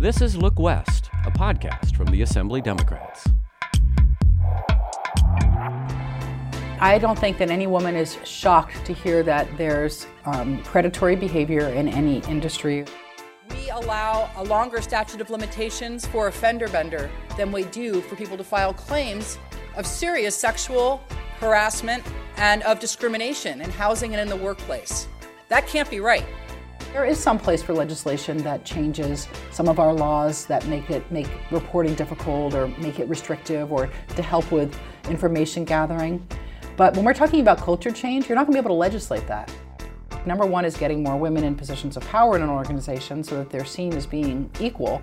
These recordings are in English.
This is Look West, a podcast from the Assembly Democrats. I don't think that any woman is shocked to hear that there's um, predatory behavior in any industry. We allow a longer statute of limitations for a fender bender than we do for people to file claims of serious sexual harassment and of discrimination in housing and in the workplace. That can't be right. There is some place for legislation that changes some of our laws that make it make reporting difficult or make it restrictive or to help with information gathering. But when we're talking about culture change, you're not going to be able to legislate that. Number one is getting more women in positions of power in an organization so that they're seen as being equal.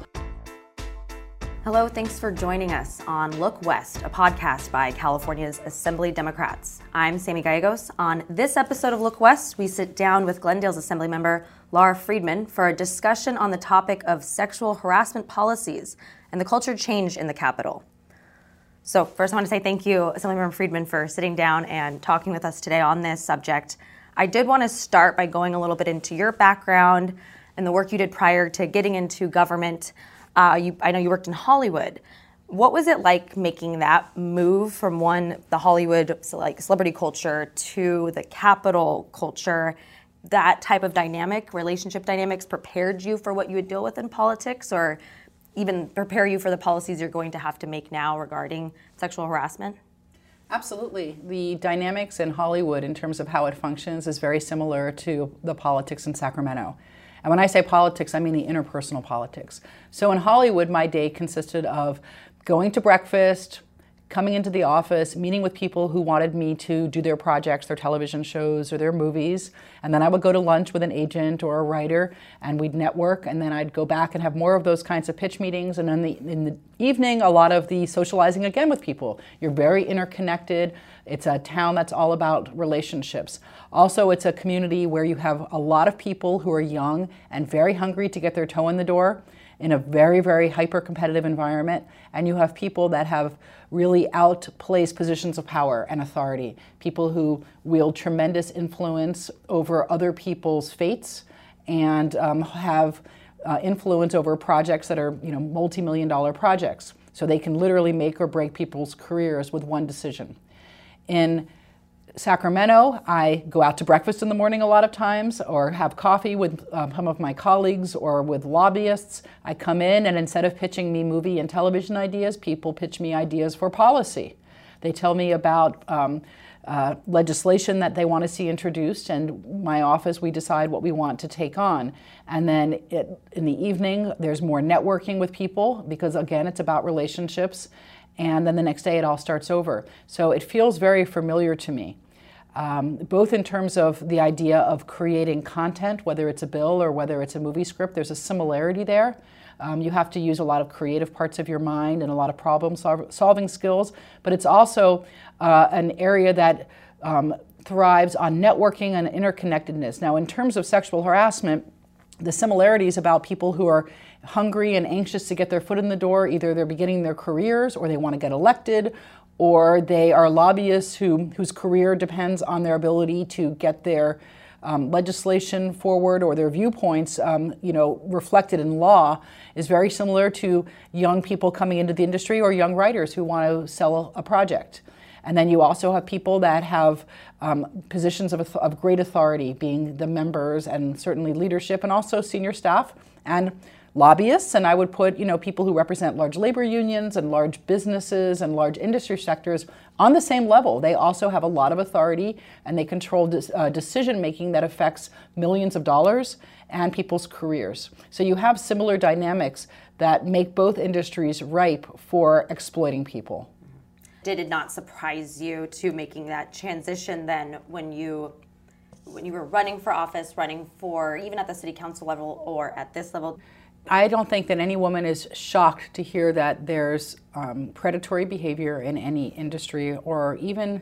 Hello, thanks for joining us on Look West, a podcast by California's Assembly Democrats. I'm Sammy Gallegos. On this episode of Look West, we sit down with Glendale's Assembly Laura Friedman for a discussion on the topic of sexual harassment policies and the culture change in the Capitol. So, first, I want to say thank you, Assemblymember Friedman, for sitting down and talking with us today on this subject. I did want to start by going a little bit into your background and the work you did prior to getting into government. Uh, you, I know you worked in Hollywood. What was it like making that move from one, the Hollywood like celebrity culture, to the Capitol culture? That type of dynamic, relationship dynamics, prepared you for what you would deal with in politics, or even prepare you for the policies you're going to have to make now regarding sexual harassment? Absolutely. The dynamics in Hollywood, in terms of how it functions, is very similar to the politics in Sacramento. And when I say politics, I mean the interpersonal politics. So in Hollywood, my day consisted of going to breakfast, coming into the office, meeting with people who wanted me to do their projects, their television shows, or their movies. And then I would go to lunch with an agent or a writer, and we'd network. And then I'd go back and have more of those kinds of pitch meetings. And then the, in the evening, a lot of the socializing again with people. You're very interconnected. It's a town that's all about relationships. Also, it's a community where you have a lot of people who are young and very hungry to get their toe in the door in a very, very hyper competitive environment. And you have people that have really outplaced positions of power and authority, people who wield tremendous influence over other people's fates and um, have uh, influence over projects that are you know multi-million dollar projects. So they can literally make or break people's careers with one decision. In Sacramento, I go out to breakfast in the morning a lot of times or have coffee with um, some of my colleagues or with lobbyists. I come in and instead of pitching me movie and television ideas, people pitch me ideas for policy. They tell me about um, uh, legislation that they want to see introduced, and my office, we decide what we want to take on. And then it, in the evening, there's more networking with people because, again, it's about relationships. And then the next day, it all starts over. So it feels very familiar to me um, both in terms of the idea of creating content, whether it's a bill or whether it's a movie script, there's a similarity there. Um, you have to use a lot of creative parts of your mind and a lot of problem sol- solving skills, but it's also uh, an area that um, thrives on networking and interconnectedness. Now, in terms of sexual harassment, the similarities about people who are hungry and anxious to get their foot in the door, either they're beginning their careers or they want to get elected or they are lobbyists who, whose career depends on their ability to get their um, legislation forward or their viewpoints, um, you know, reflected in law, is very similar to young people coming into the industry or young writers who want to sell a project. And then you also have people that have um, positions of, of great authority, being the members and certainly leadership, and also senior staff and lobbyists, and I would put you know people who represent large labor unions and large businesses and large industry sectors on the same level. They also have a lot of authority and they control uh, decision making that affects millions of dollars and people's careers. So you have similar dynamics that make both industries ripe for exploiting people. Did it not surprise you to making that transition then when you when you were running for office, running for even at the city council level or at this level? I don't think that any woman is shocked to hear that there's um, predatory behavior in any industry or even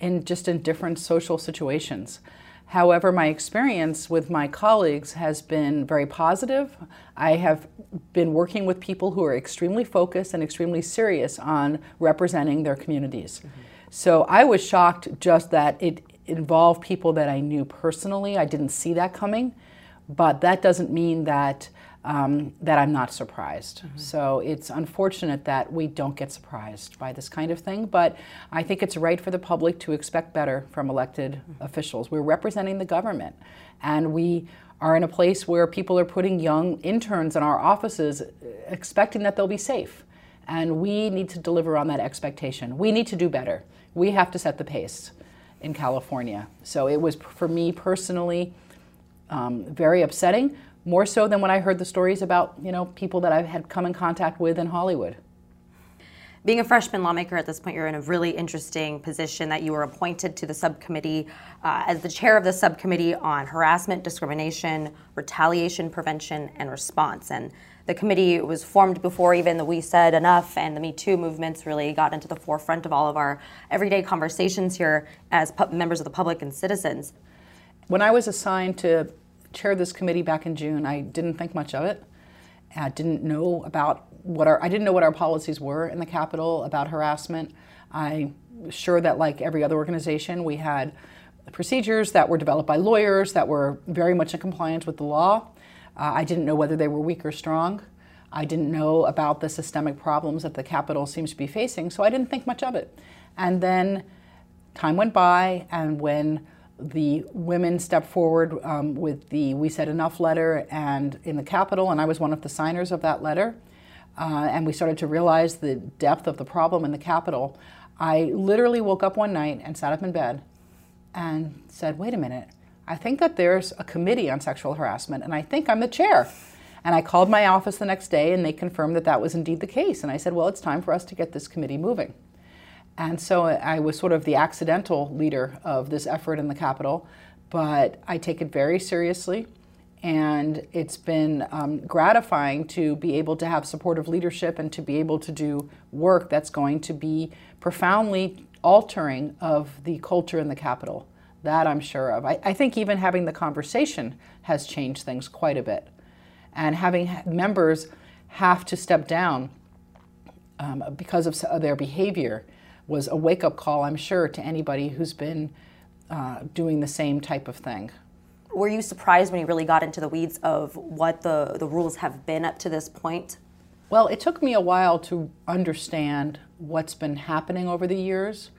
in just in different social situations. However, my experience with my colleagues has been very positive. I have been working with people who are extremely focused and extremely serious on representing their communities. Mm-hmm. So I was shocked just that it involved people that I knew personally. I didn't see that coming, but that doesn't mean that um, that I'm not surprised. Mm-hmm. So it's unfortunate that we don't get surprised by this kind of thing, but I think it's right for the public to expect better from elected mm-hmm. officials. We're representing the government, and we are in a place where people are putting young interns in our offices expecting that they'll be safe. And we need to deliver on that expectation. We need to do better. We have to set the pace in California. So it was, for me personally, um, very upsetting, more so than when I heard the stories about you know people that I had come in contact with in Hollywood. Being a freshman lawmaker at this point, you're in a really interesting position that you were appointed to the subcommittee uh, as the chair of the subcommittee on harassment, discrimination, retaliation prevention, and response. And the committee was formed before even the We Said Enough and the Me Too movements really got into the forefront of all of our everyday conversations here as pu- members of the public and citizens. When I was assigned to chair this committee back in June, I didn't think much of it. I didn't know about what our I didn't know what our policies were in the Capitol about harassment. I was sure that like every other organization, we had procedures that were developed by lawyers that were very much in compliance with the law. Uh, I didn't know whether they were weak or strong. I didn't know about the systemic problems that the Capitol seems to be facing, so I didn't think much of it. And then time went by, and when the women stepped forward um, with the We Said Enough letter and in the Capitol, and I was one of the signers of that letter. Uh, and we started to realize the depth of the problem in the Capitol. I literally woke up one night and sat up in bed and said, wait a minute, I think that there's a committee on sexual harassment, and I think I'm the chair. And I called my office the next day, and they confirmed that that was indeed the case. And I said, well, it's time for us to get this committee moving. And so I was sort of the accidental leader of this effort in the Capitol, but I take it very seriously. And it's been um, gratifying to be able to have supportive leadership and to be able to do work that's going to be profoundly altering of the culture in the Capitol. That I'm sure of. I, I think even having the conversation has changed things quite a bit. And having members have to step down um, because of their behavior was a wake up call, I'm sure, to anybody who's been uh, doing the same type of thing. Were you surprised when you really got into the weeds of what the, the rules have been up to this point? Well, it took me a while to understand what's been happening over the years.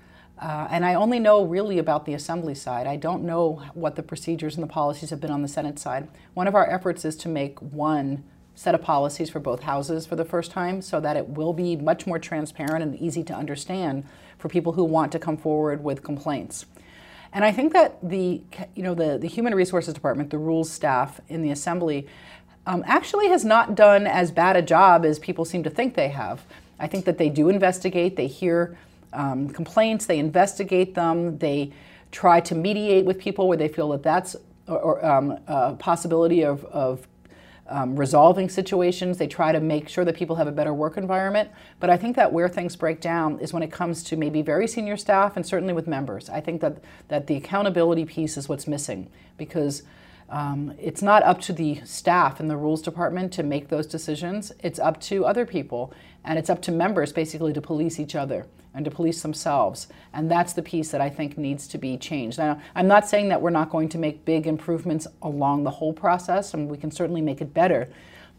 Uh, and I only know really about the assembly side. I don't know what the procedures and the policies have been on the Senate side. One of our efforts is to make one set of policies for both houses for the first time so that it will be much more transparent and easy to understand for people who want to come forward with complaints. And I think that the, you know, the, the Human Resources Department, the rules staff in the Assembly, um, actually has not done as bad a job as people seem to think they have. I think that they do investigate, they hear um, complaints, they investigate them, they try to mediate with people where they feel that that's or, um, a possibility of, of um, resolving situations. They try to make sure that people have a better work environment. But I think that where things break down is when it comes to maybe very senior staff and certainly with members. I think that, that the accountability piece is what's missing because um, it's not up to the staff in the rules department to make those decisions. It's up to other people, and it's up to members basically to police each other and to police themselves. And that's the piece that I think needs to be changed. Now, I'm not saying that we're not going to make big improvements along the whole process, and we can certainly make it better.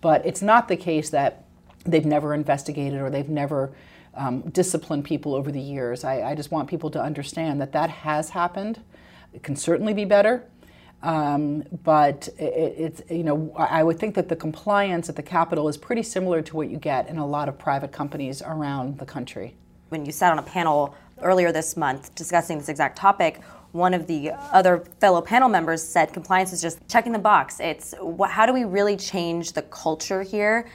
But it's not the case that they've never investigated or they've never um, disciplined people over the years. I, I just want people to understand that that has happened. It can certainly be better. Um, but it, it's, you know, I would think that the compliance at the Capitol is pretty similar to what you get in a lot of private companies around the country. When you sat on a panel earlier this month discussing this exact topic, one of the other fellow panel members said compliance is just checking the box. It's how do we really change the culture here?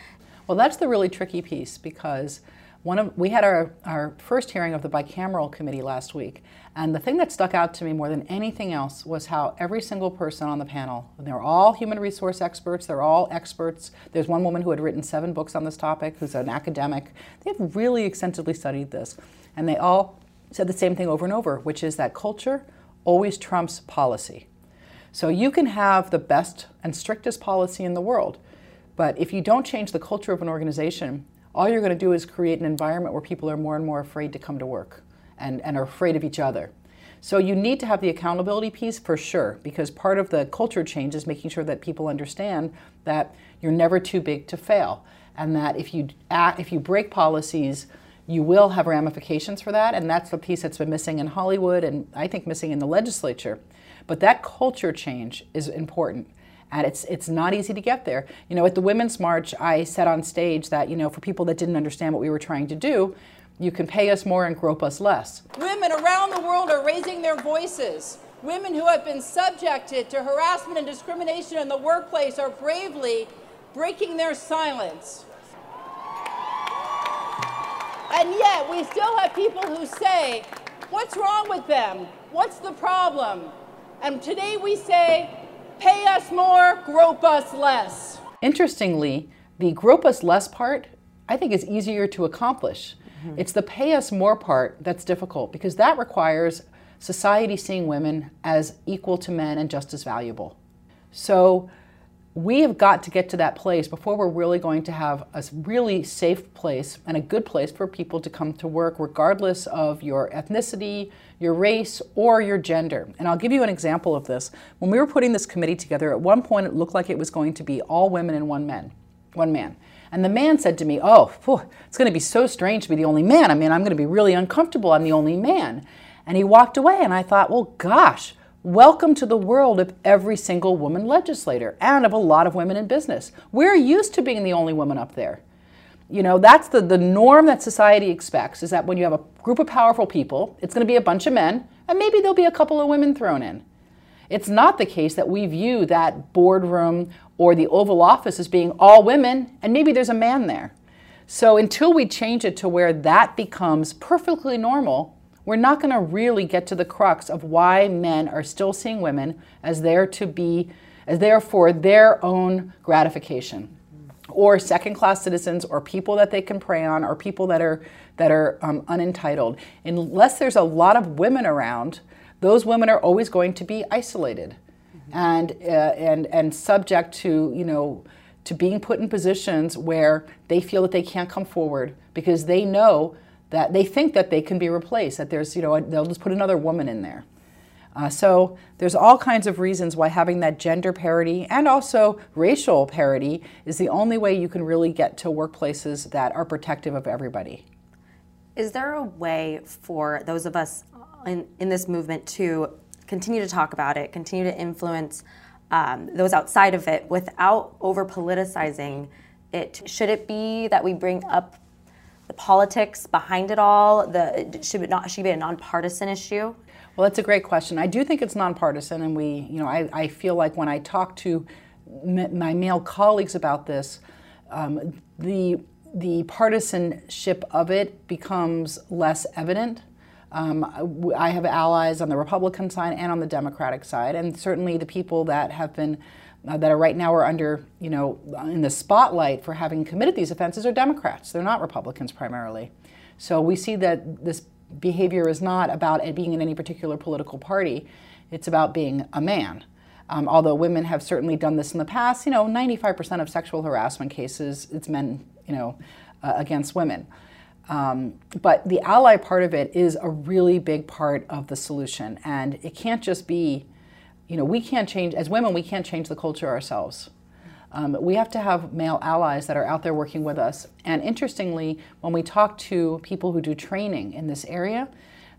Well, that's the really tricky piece because one of, we had our, our first hearing of the bicameral committee last week, and the thing that stuck out to me more than anything else was how every single person on the panel, they're all human resource experts, they're all experts. There's one woman who had written seven books on this topic, who's an academic. They've really extensively studied this, and they all said the same thing over and over, which is that culture always trumps policy. So you can have the best and strictest policy in the world, but if you don't change the culture of an organization, all you're going to do is create an environment where people are more and more afraid to come to work and, and are afraid of each other. So you need to have the accountability piece for sure, because part of the culture change is making sure that people understand that you're never too big to fail, and that if you act, if you break policies, you will have ramifications for that, and that's the piece that's been missing in Hollywood, and I think missing in the legislature. But that culture change is important and it's it's not easy to get there. You know, at the Women's March, I said on stage that you know, for people that didn't understand what we were trying to do, you can pay us more and grope us less. Women around the world are raising their voices. Women who have been subjected to harassment and discrimination in the workplace are bravely breaking their silence. And yet, we still have people who say, What's wrong with them? What's the problem? And today we say, Pay us more, grope us less. Interestingly, the grope us less part, I think, is easier to accomplish. Mm-hmm. It's the pay us more part that's difficult because that requires society seeing women as equal to men and just as valuable. So, we have got to get to that place before we're really going to have a really safe place and a good place for people to come to work, regardless of your ethnicity, your race, or your gender. And I'll give you an example of this. When we were putting this committee together, at one point it looked like it was going to be all women and one man, one man. And the man said to me, "Oh, whew, it's going to be so strange to be the only man. I mean, I'm going to be really uncomfortable. I'm the only man." And he walked away, and I thought, "Well, gosh." Welcome to the world of every single woman legislator and of a lot of women in business. We're used to being the only woman up there. You know, that's the, the norm that society expects is that when you have a group of powerful people, it's going to be a bunch of men, and maybe there'll be a couple of women thrown in. It's not the case that we view that boardroom or the Oval Office as being all women, and maybe there's a man there. So until we change it to where that becomes perfectly normal, we're not going to really get to the crux of why men are still seeing women as there to be, as there for their own gratification, or second-class citizens, or people that they can prey on, or people that are that are um, unentitled. Unless there's a lot of women around, those women are always going to be isolated, and uh, and and subject to you know to being put in positions where they feel that they can't come forward because they know that they think that they can be replaced, that there's, you know, they'll just put another woman in there. Uh, so there's all kinds of reasons why having that gender parity and also racial parity is the only way you can really get to workplaces that are protective of everybody. Is there a way for those of us in, in this movement to continue to talk about it, continue to influence um, those outside of it without over politicizing it? Should it be that we bring up the politics behind it all? The should it not should it be a nonpartisan issue? Well, that's a great question. I do think it's nonpartisan, and we, you know, I, I feel like when I talk to my male colleagues about this, um, the the partisanship of it becomes less evident. Um, I have allies on the Republican side and on the Democratic side, and certainly the people that have been uh, that are right now are under, you know, in the spotlight for having committed these offenses are Democrats. They're not Republicans primarily. So we see that this behavior is not about being in any particular political party. It's about being a man. Um, although women have certainly done this in the past, you know, 95% of sexual harassment cases, it's men, you know, uh, against women. Um, but the ally part of it is a really big part of the solution. And it can't just be you know, we can't change, as women, we can't change the culture ourselves. Um, we have to have male allies that are out there working with us. And interestingly, when we talk to people who do training in this area,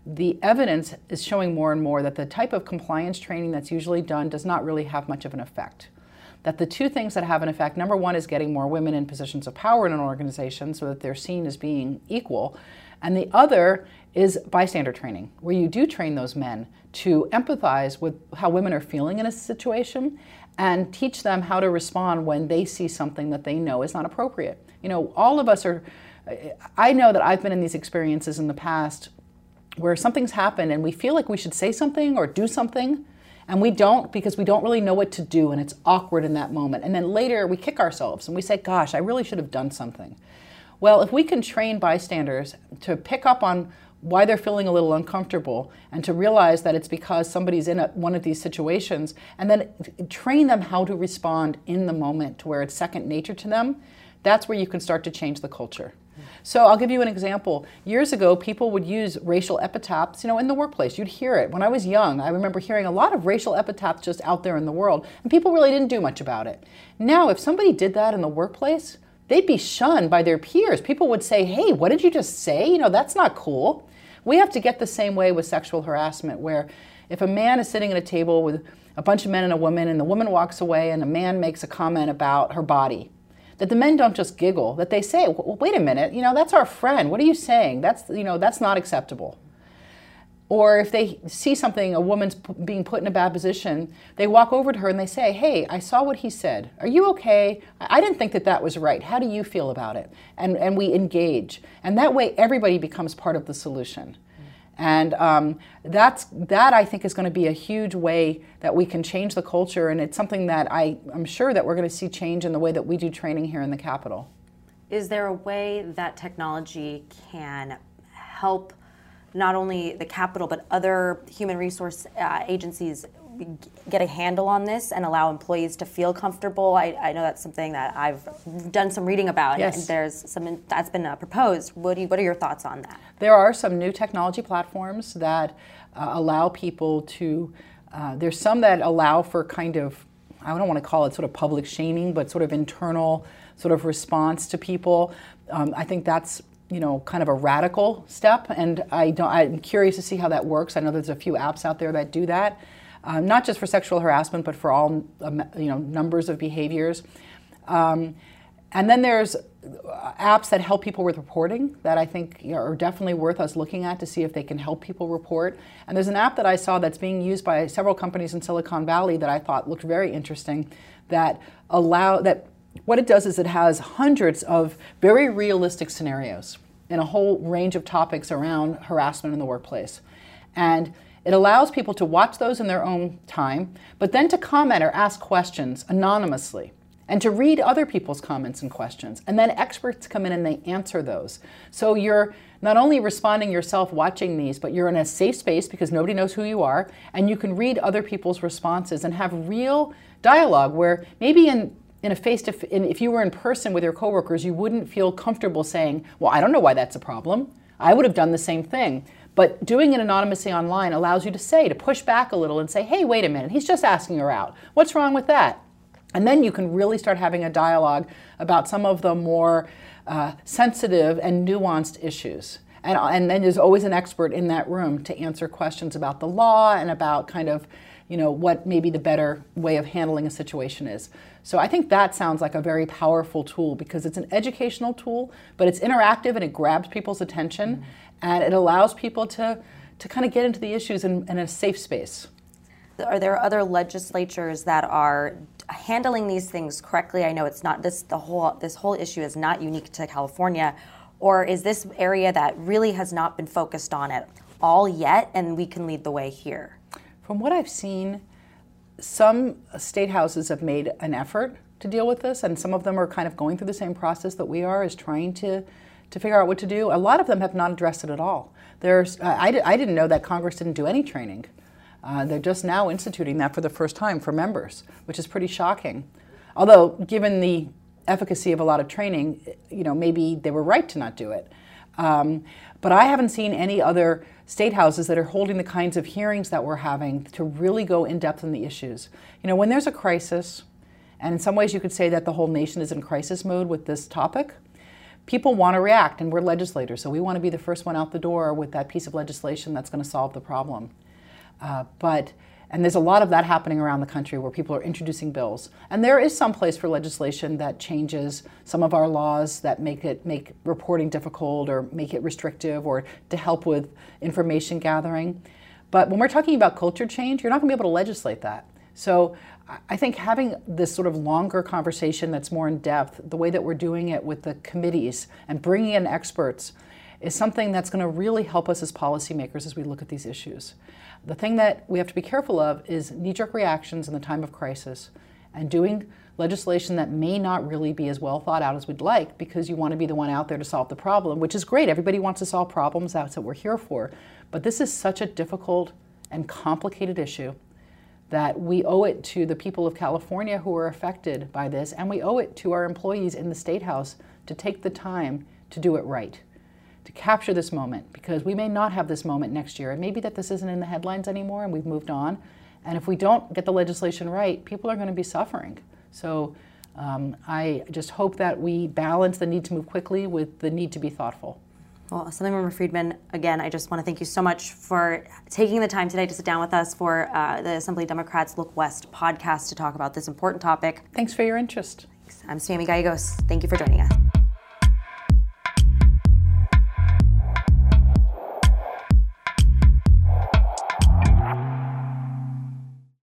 the evidence is showing more and more that the type of compliance training that's usually done does not really have much of an effect. That the two things that have an effect number one is getting more women in positions of power in an organization so that they're seen as being equal. And the other is bystander training, where you do train those men to empathize with how women are feeling in a situation and teach them how to respond when they see something that they know is not appropriate. You know, all of us are, I know that I've been in these experiences in the past where something's happened and we feel like we should say something or do something and we don't because we don't really know what to do and it's awkward in that moment. And then later we kick ourselves and we say, gosh, I really should have done something. Well, if we can train bystanders to pick up on why they're feeling a little uncomfortable and to realize that it's because somebody's in a, one of these situations and then train them how to respond in the moment to where it's second nature to them, that's where you can start to change the culture. So I'll give you an example. Years ago, people would use racial epithets, you know, in the workplace. You'd hear it. When I was young, I remember hearing a lot of racial epithets just out there in the world, and people really didn't do much about it. Now, if somebody did that in the workplace, they'd be shunned by their peers. People would say, "Hey, what did you just say? You know, that's not cool." We have to get the same way with sexual harassment where if a man is sitting at a table with a bunch of men and a woman and the woman walks away and a man makes a comment about her body, that the men don't just giggle, that they say, wait a minute, you know, that's our friend. What are you saying? That's, you know, that's not acceptable. Or if they see something, a woman's being put in a bad position, they walk over to her and they say, Hey, I saw what he said. Are you okay? I didn't think that that was right. How do you feel about it? And, and we engage. And that way, everybody becomes part of the solution. And um, that's, that I think is going to be a huge way that we can change the culture. And it's something that I, I'm sure that we're going to see change in the way that we do training here in the Capitol. Is there a way that technology can help not only the Capitol but other human resource uh, agencies get a handle on this and allow employees to feel comfortable. I, I know that's something that I've done some reading about. Yes. And there's some that's been uh, proposed. What, do you, what are your thoughts on that? There are some new technology platforms that uh, allow people to. Uh, there's some that allow for kind of I don't want to call it sort of public shaming, but sort of internal sort of response to people. Um, I think that's you know kind of a radical step, and I don't. I'm curious to see how that works. I know there's a few apps out there that do that um, not just for sexual harassment, but for all um, you know numbers of behaviors. Um, and then there's apps that help people with reporting that I think are definitely worth us looking at to see if they can help people report. And there's an app that I saw that's being used by several companies in Silicon Valley that I thought looked very interesting that allow that what it does is it has hundreds of very realistic scenarios in a whole range of topics around harassment in the workplace. And it allows people to watch those in their own time, but then to comment or ask questions anonymously and to read other people's comments and questions. And then experts come in and they answer those. So you're not only responding yourself watching these, but you're in a safe space because nobody knows who you are, and you can read other people's responses and have real dialogue where maybe in in a face to if you were in person with your coworkers, you wouldn't feel comfortable saying, "Well, I don't know why that's a problem. I would have done the same thing." But doing it anonymously online allows you to say, to push back a little and say, hey, wait a minute, he's just asking her out. What's wrong with that? And then you can really start having a dialogue about some of the more uh, sensitive and nuanced issues. And, and then there's always an expert in that room to answer questions about the law and about kind of, you know, what maybe the better way of handling a situation is. So I think that sounds like a very powerful tool because it's an educational tool, but it's interactive and it grabs people's attention. Mm-hmm and it allows people to, to kind of get into the issues in, in a safe space. Are there other legislatures that are handling these things correctly? I know it's not this the whole this whole issue is not unique to California, or is this area that really has not been focused on it all yet, and we can lead the way here? From what I've seen, some state houses have made an effort to deal with this, and some of them are kind of going through the same process that we are, is trying to to figure out what to do. A lot of them have not addressed it at all. There's, uh, I, I didn't know that Congress didn't do any training. Uh, they're just now instituting that for the first time for members, which is pretty shocking. Although, given the efficacy of a lot of training, you know, maybe they were right to not do it. Um, but I haven't seen any other state houses that are holding the kinds of hearings that we're having to really go in depth on the issues. You know, when there's a crisis, and in some ways you could say that the whole nation is in crisis mode with this topic, people want to react, and we're legislators, so we want to be the first one out the door with that piece of legislation that's going to solve the problem. Uh, but and there's a lot of that happening around the country where people are introducing bills. And there is some place for legislation that changes some of our laws that make it make reporting difficult or make it restrictive or to help with information gathering. But when we're talking about culture change, you're not going to be able to legislate that. So I think having this sort of longer conversation that's more in depth, the way that we're doing it with the committees and bringing in experts, is something that's going to really help us as policymakers as we look at these issues. The thing that we have to be careful of is knee jerk reactions in the time of crisis and doing legislation that may not really be as well thought out as we'd like because you want to be the one out there to solve the problem, which is great. Everybody wants to solve problems, that's what we're here for. But this is such a difficult and complicated issue that we owe it to the people of California who are affected by this, and we owe it to our employees in the State House to take the time to do it right, to capture this moment, because we may not have this moment next year. It may be that this isn't in the headlines anymore and we've moved on. And if we don't get the legislation right, people are going to be suffering. So um, I just hope that we balance the need to move quickly with the need to be thoughtful. Well, Assemblymember Friedman, again, I just want to thank you so much for taking the time today to sit down with us for uh, the Assembly Democrats Look West podcast to talk about this important topic. Thanks for your interest. Thanks. I'm Sammy Gallegos. Thank you for joining us.